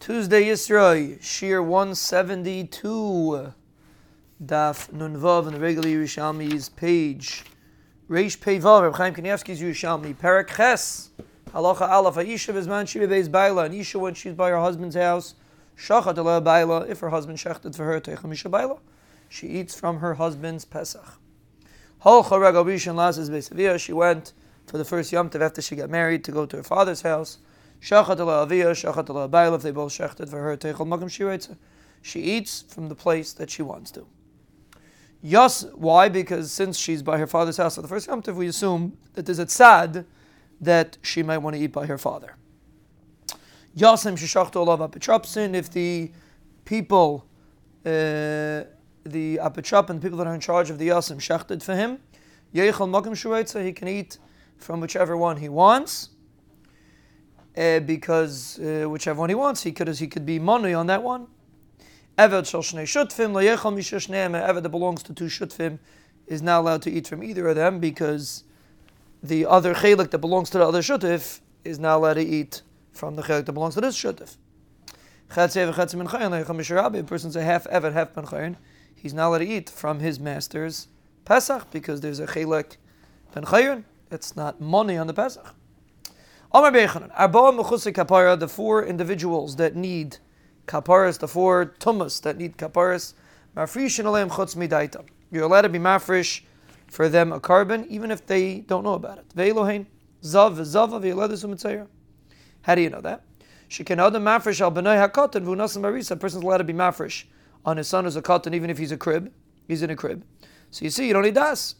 Tuesday Yisroi, Shiur 172, Daf Nunvav in the regular Yerushalmi's page. Reish Peivav, Reb Chaim Kanievsky's Yerushalmi, Perak Ches, Halacha Aleph, Aisha Bizman Shiva Beis Baila, and Isha when she's by her husband's house, Shachat Ala Baila, if her husband shechted for her, Techamisha Baila, she eats from her husband's Pesach. Halcha Regal Rishon Lasses Beis she went for the first Yom Tov after she got married to go to her father's house. Shachat ala aviyah, shachat ala bail, if they both shechted for her, she eats from the place that she wants to. Yes, why? Because since she's by her father's house for the first Yom Tov, we assume that there's a sad that she might want to eat by her father. Yasim sheshachtu olav apetropsin, if the people, uh, the apetrop and the people that are in charge of the yasim shechted for him, yeichel makam she he can eat from whichever one he wants uh, because uh, whichever one he wants, he could he could be money on that one. Eved shel shnei shutfim loyechal mishashneim. Eved that belongs to two shutfim is not allowed to eat from either of them because the other chelik that belongs to the other shutif is not allowed to eat from the chelik that belongs to this shutif. A person's a half eved, half ben He's not allowed to eat from his master's pesach because there's a chelik ben It's not money on the pesach. Mechusik Kapara, the four individuals that need kaparas, the four tumas that need kaparas, Mafrishin Aleim Chutz Midaita. You're allowed to be mafresh for them a korban, even if they don't know about it. Zav, Ve'eladus How do you know that? She can other mafresh al benay hakatan v'unasam marisa. A person's allowed to be mafresh on his son as a katan, even if he's a crib. He's in a crib. So you see, you don't need das.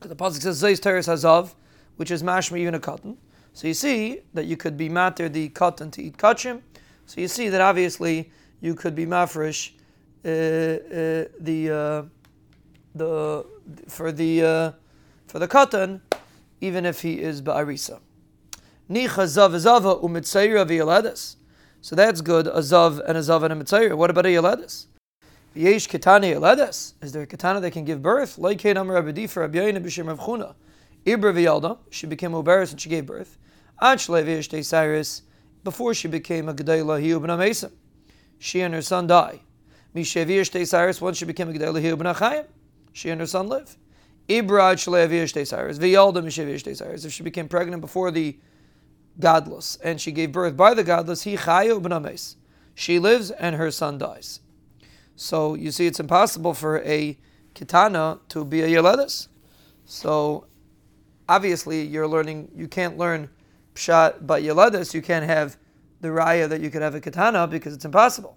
The pasuk says Zayis Teres Hazav, which is mashma even a katan. So you see that you could be matter the katan to eat kachim. So you see that obviously you could be mafresh uh, uh, the uh, the for the uh, for the katan, even if he is ba'arisa. Nicha zav zava umitzayra v'yaledes. So that's good, a zav and a zav and a mitzayra. What about a yaledes? Yesh ketani yaledes. Is there a katana that can give birth? Like Amar Abedi for Abiyayna b'shem Rav Chuna. Ibra v'yalda, she became Uberis and she gave birth. Ad Cyrus, before she became a Gedela Hiu ben Amesim. She and her son die. Mishevi Cyrus, once she became a Gedela Hiu ben Achayim, she and her son live. Ibra Ad Cyrus, v'yalda Mishevi Cyrus, if she became pregnant before the godless and she gave birth by the godless, he Chayu ben She lives and her son dies. So you see, it's impossible for a kitana to be a yeledes. So obviously you're learning, you can't learn pshat but yeladas, you can't have the raya that you could have a katana because it's impossible.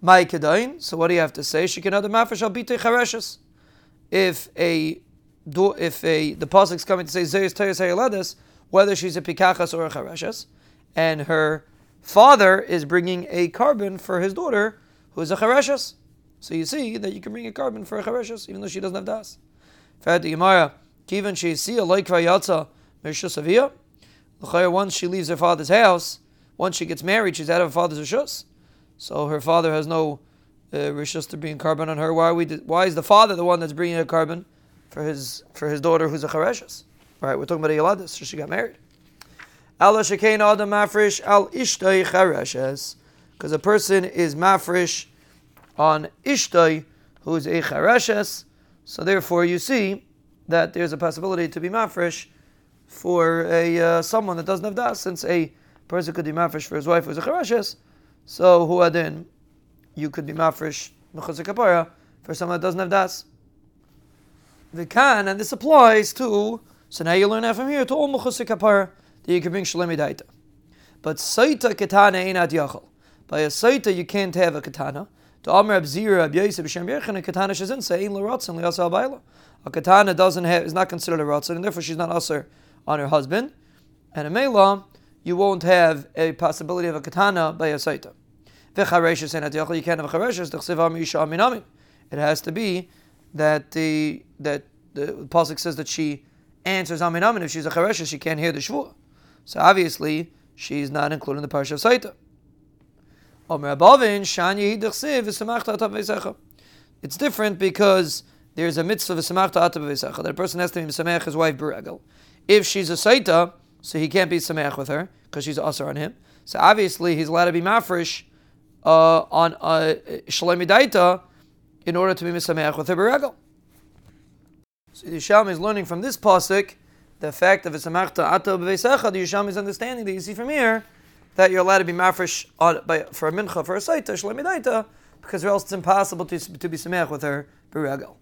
My kedain, so what do you have to say? She can have the mafresh al chareshes. If a if a the pasuk's coming to say zayis tayas hayeladas, whether she's a pikachas or a chareshes, and her father is bringing a korban for his daughter who is a chareshes. So you see that you can bring a korban for a chareshes even though she doesn't have das. Fadi Gemara. Kivan sheisia like vayatza mershus avia. Once she leaves her father's house, once she gets married, she's out of her father's rishus. So her father has no uh, rishus to bring korban on her. Why we? Why is the father the one that's bringing a korban for his for his daughter who's a chareshes? Right, we're talking about a yaladis, so she got married. Allah shekain adam mafresh al ishtay chareshes, because a person is mafresh on ishtay who is a chareshes. So therefore, you see that there's a possibility to be mafresh for a uh, someone that doesn't have das, since a person could be mafresh for his wife who's a charashes. So who adin, you could be mafresh kapara for someone that doesn't have das. The can, and this applies to. So now you learn that from here to all mechutz kapara that you can bring shalemi daita. But saita katana ain't at yachal. By a saita you can't have a katana. To Amr Abzira Abyaisa B'Shem Yerchan, a katana shazin say in l'ratzin li'asa abayla. A katana doesn't have is not considered a ratzin, and therefore she's not usher on her husband. And a mela, you won't have a possibility of a katana by a saita. You can't have a chareshes. It has to be that the that the pasuk says that she answers aminamin. If she's a chareshes, she can't hear the shvur. So obviously she's not included in the parsha of saita. It's different because there's a mitzvah of that a person has to be misamech his wife beregel. If she's a saita, so he can't be samech with her because she's also on him. So obviously he's allowed to be mafresh uh, on uh, Shalemidaita in order to be misameach with her beregel. So the Yerushalmi is learning from this pasuk the fact of Isamachta Ato B'Veisecha. The Yerushalmi is understanding that you see from here that you're allowed to be mafresh on, by, for a mincha for a saita Shalemidaita because or else it's impossible to, to be sameach with her beregel.